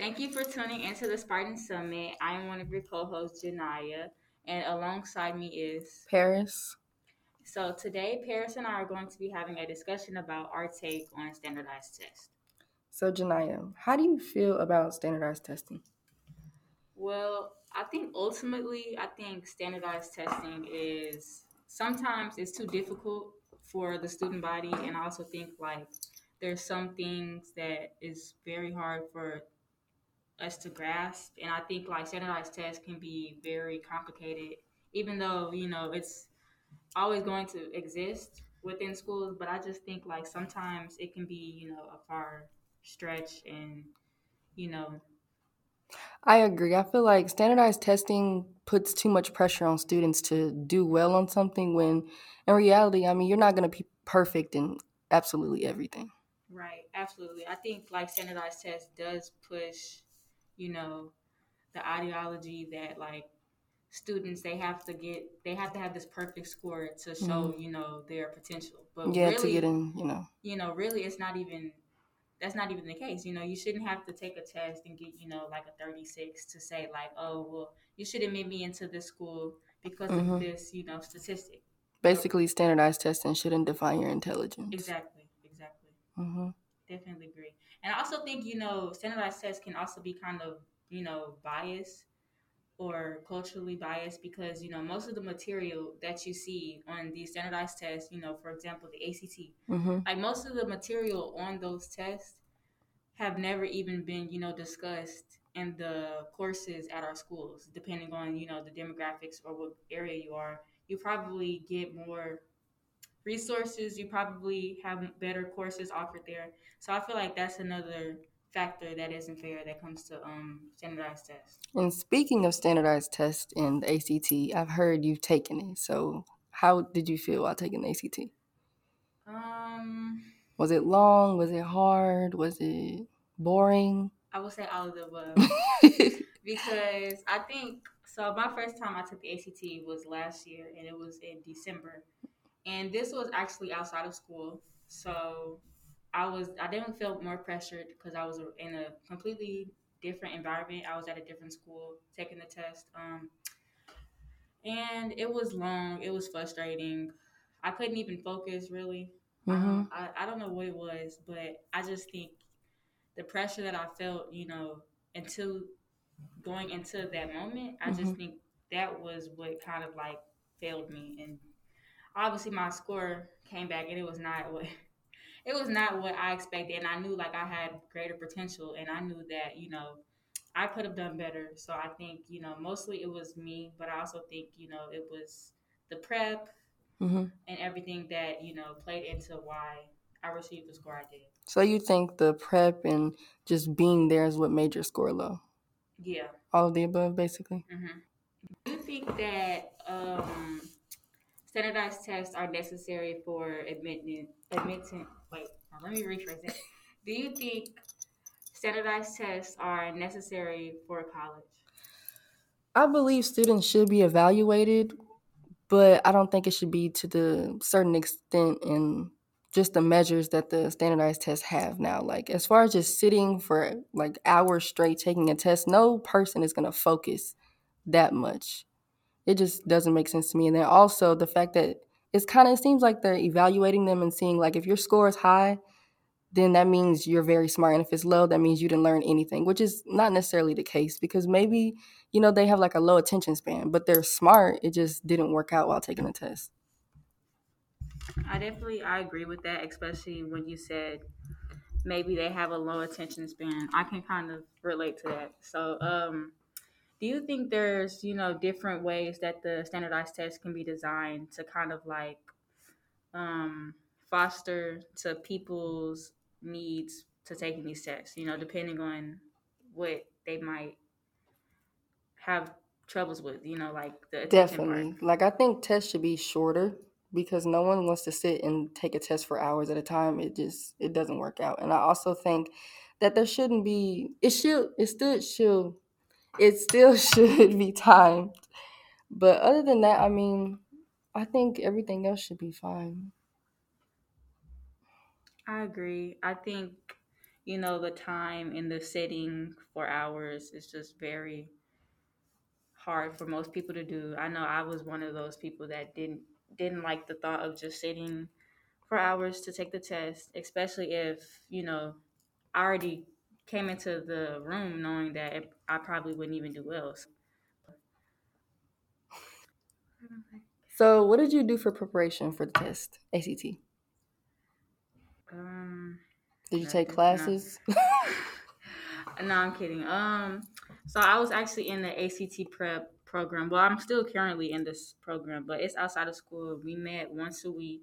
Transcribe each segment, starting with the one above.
Thank you for tuning into the Spartan Summit. I am one of your co-hosts, Ganijah, and alongside me is Paris. So today, Paris and I are going to be having a discussion about our take on standardized tests. So Ganijah, how do you feel about standardized testing? Well, I think ultimately, I think standardized testing is sometimes it's too difficult for the student body, and I also think like there's some things that is very hard for us to grasp, and I think like standardized tests can be very complicated, even though you know it's always going to exist within schools. But I just think like sometimes it can be you know a far stretch, and you know I agree. I feel like standardized testing puts too much pressure on students to do well on something when in reality, I mean, you're not going to be perfect in absolutely everything. Right, absolutely. I think like standardized tests does push, you know, the ideology that like students they have to get they have to have this perfect score to show Mhm. you know their potential. But Yeah, really, to get in, you know. you know, really it's not even that's not even the case. You know, you shouldn't have to take a test and get, you know, like a 36 to say like, oh, well, you should made me into this school because of Mhm. this, you know, statistic. Basically, standardized testing shouldn't define your intelligence. Exactly, exactly. mm-hmm. Definitely agree. And I also think, you know, standardized tests can also be kind of, you know, biased or culturally biased because, you know, most of the material that you see on these standardized tests, you know, for example, the ACT, hmm like most of the material on those tests have never even been, you know, discussed in the courses at our schools, depending on, you know, the demographics or what area you are. You probably get more resources, you probably have better courses offered there. So I feel like that's another factor that isn't fair that comes to um standardized tests. And speaking of standardized tests and the ACT, I've heard you've taken it. So, how did you feel while taking the ACT? Um Was it long? Was it hard? Was it boring? I would say all of the above. because I think so. My first time I took the ACT was last year, and it was in December, and this was actually outside of school. So I was I didn't feel more pressured because I was in a completely different environment. I was at a different school taking the test, um, and it was long. It was frustrating. I couldn't even focus really. Um, I, I don't know what it was, but I just think the pressure that I felt, you know, until going into that moment, I just Mhm. think that was what kind of like failed me. And obviously, my score came back, and it was not what it was not what I expected. And I knew like I had greater potential, and I knew that you know I could have done better. So I think you know mostly it was me, but I also think you know it was the prep hmm and everything that you know played into why I received the score I did. So, you think the prep and just being there is what made your score low? Yeah. All of the above, basically? hmm Do you think that um, standardized tests are necessary for admitting admitting? Wait, let me rephrase it. Do you think standardized tests are necessary for college? I believe students should be evaluated, but I don't think it should be to the certain extent in just the measures that the standardized tests have now. Like as far as just sitting for like hours straight taking a test, no person is gonna focus that much. It just doesn't make sense to me. And then also the fact that it's kind of it seems like they're evaluating them and seeing like if your score is high, then that means you're very smart. And if it's low, that means you didn't learn anything, which is not necessarily the case because maybe, you know, they have like a low attention span, but they're smart. It just didn't work out while taking the test. I definitely I agree with that, especially when you said maybe they have a low attention span. I can kind of relate to that. So, um, do you think there's you know different ways that the standardized test can be designed to kind of like um, foster to people's needs to taking these tests? You know, depending on what they might have troubles with. You know, like the. Definitely. Like I think tests should be shorter because no one wants to sit and take a test for hours at a time. It just it doesn't work out. And I also think that there shouldn't be it should it still should it still should be timed. But other than that, I mean, I think everything else should be fine. I agree. I think, you know, the time in the sitting for hours is just very hard for most people to do. I know I was one of those people that didn't didn't like the thought of just sitting for hours to take the test, especially if, you know, I already came into the room knowing that it, I probably wouldn't even do well. So. So, what did you do for preparation for the test, ACT? Um, Did you take no. classes? no, I'm kidding. Um, so I was actually in the ACT prep program. Well, I'm still currently in this program, but it's outside of school. We met once a week.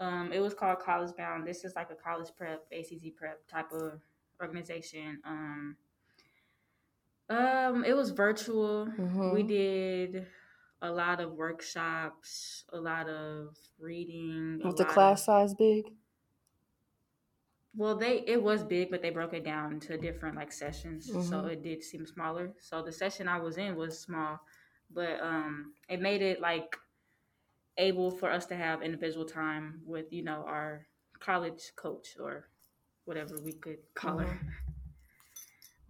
Um, it was called College Bound. This is like a college prep, ACT prep type of organization. Um, um, it was virtual. Mhm. We did a lot of workshops, a lot of reading. Was the lot of- class size big? Well, they it was big, but they broke it down into different like sessions, so Mhm. it did seem smaller. So the session I was in was small, but um, it made it like able for us to have individual time with you know our college coach or whatever we could call her.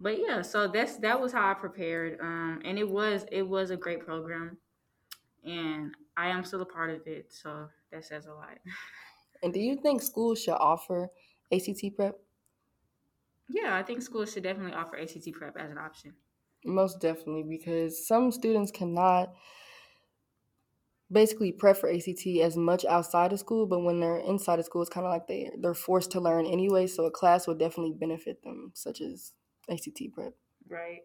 But yeah, so that's that was how I prepared, um, and it was it was a great program, and I am still a part of it, so that says a lot. And do you think schools should offer ACT prep? Yeah, I think schools should definitely offer ACT prep as an option. Most definitely, because some students cannot basically prep for ACT as much outside of school, but when they're inside of school, it's kind of like they they're forced to learn anyway. So a class would definitely benefit them, such as ACT prep. Right.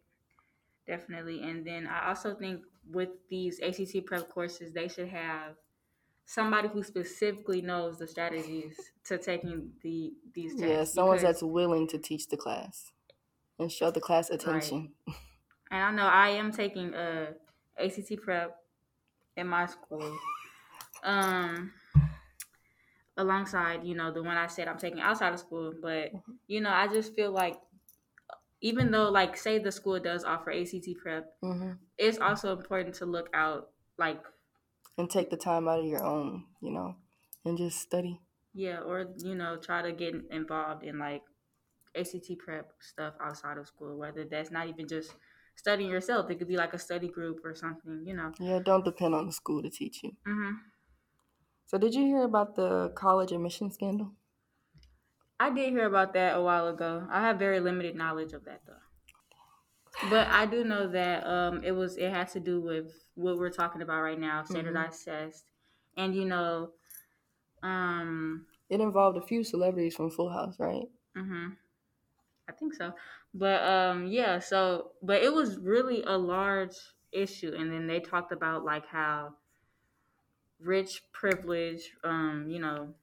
Definitely. And then I also think with these ACT prep courses, they should have somebody who specifically knows the strategies to taking the these tests. Yeah, someone that's willing to teach the class and show the class attention. and I know I am taking uh, a ACT prep in my school. Um alongside, you know, the one I said I'm taking outside of school, but you know, I just feel like even though like say the school does offer ACT prep, hmm it's also important to look out like And take the time out of your own, you know, and just study. yeah or you know try to get involved in like act prep stuff outside of school whether that's not even just studying yourself it could be like a study group or something you know Yeah, don't depend on the school to teach you. hmm So, did you hear about the college admission scandal? i did hear about that a while ago i have very limited knowledge of that though but i do know that um it was it has to do with what we're talking about right now standardized tests. and you know um It involved a few celebrities from Full House, right? Mm-hmm. I think so. But um yeah, so but it was really a large issue and then they talked about like how rich privilege um you know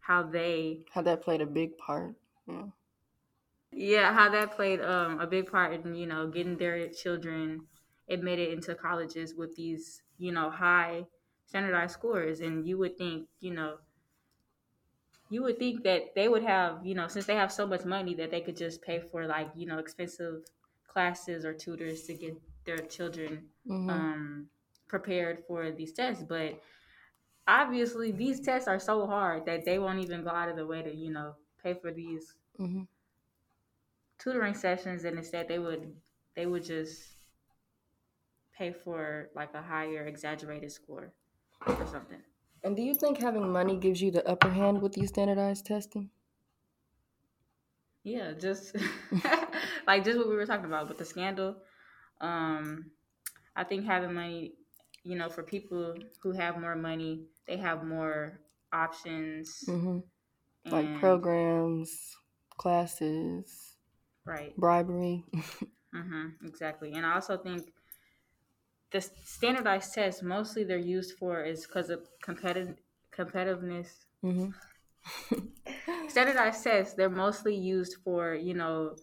how they How that played a big part. Yeah. yeah how that played um a big part in you know getting their children admitted into colleges with these you know high standardized scores and you would think you know you would think that they would have you know since they have so much money that they could just pay for like you know expensive classes or tutors to get their children hmm um prepared for these tests. But obviously these tests are so hard that they won't even go out of the way to you know pay for these hmm tutoring sessions. And instead they would they would just pay for like a higher exaggerated score or something And do you think having money gives you the upper hand with these standardized testing? yeah just like just what we were talking about with the scandal um i think having money you know for people who have more money they have more options hmm Like programs, classes, right bribery. Mm-hmm, exactly. And I also think the standardized tests mostly they're used for is because of competitive competitiveness. hmm Standardized tests they're mostly used for you know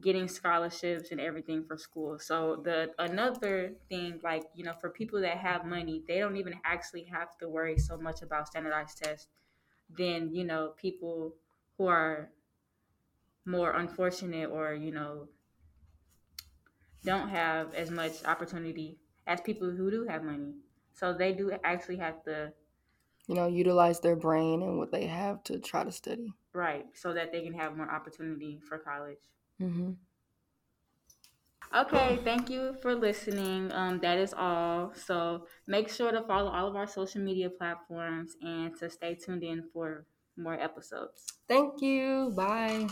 getting scholarships and everything for school. So the another thing like you know for people that have money they don't even actually have to worry so much about standardized tests than you know people who are more unfortunate or you know don't have as much opportunity as people who do have money. So they do actually have to You know, utilize their brain and what they have to try to study. Right, so that they can have more opportunity for college. Mm-hmm. Okay, thank you for listening. Um, that is all. So make sure to follow all of our social media platforms and to stay tuned in for more episodes. Thank you. Bye.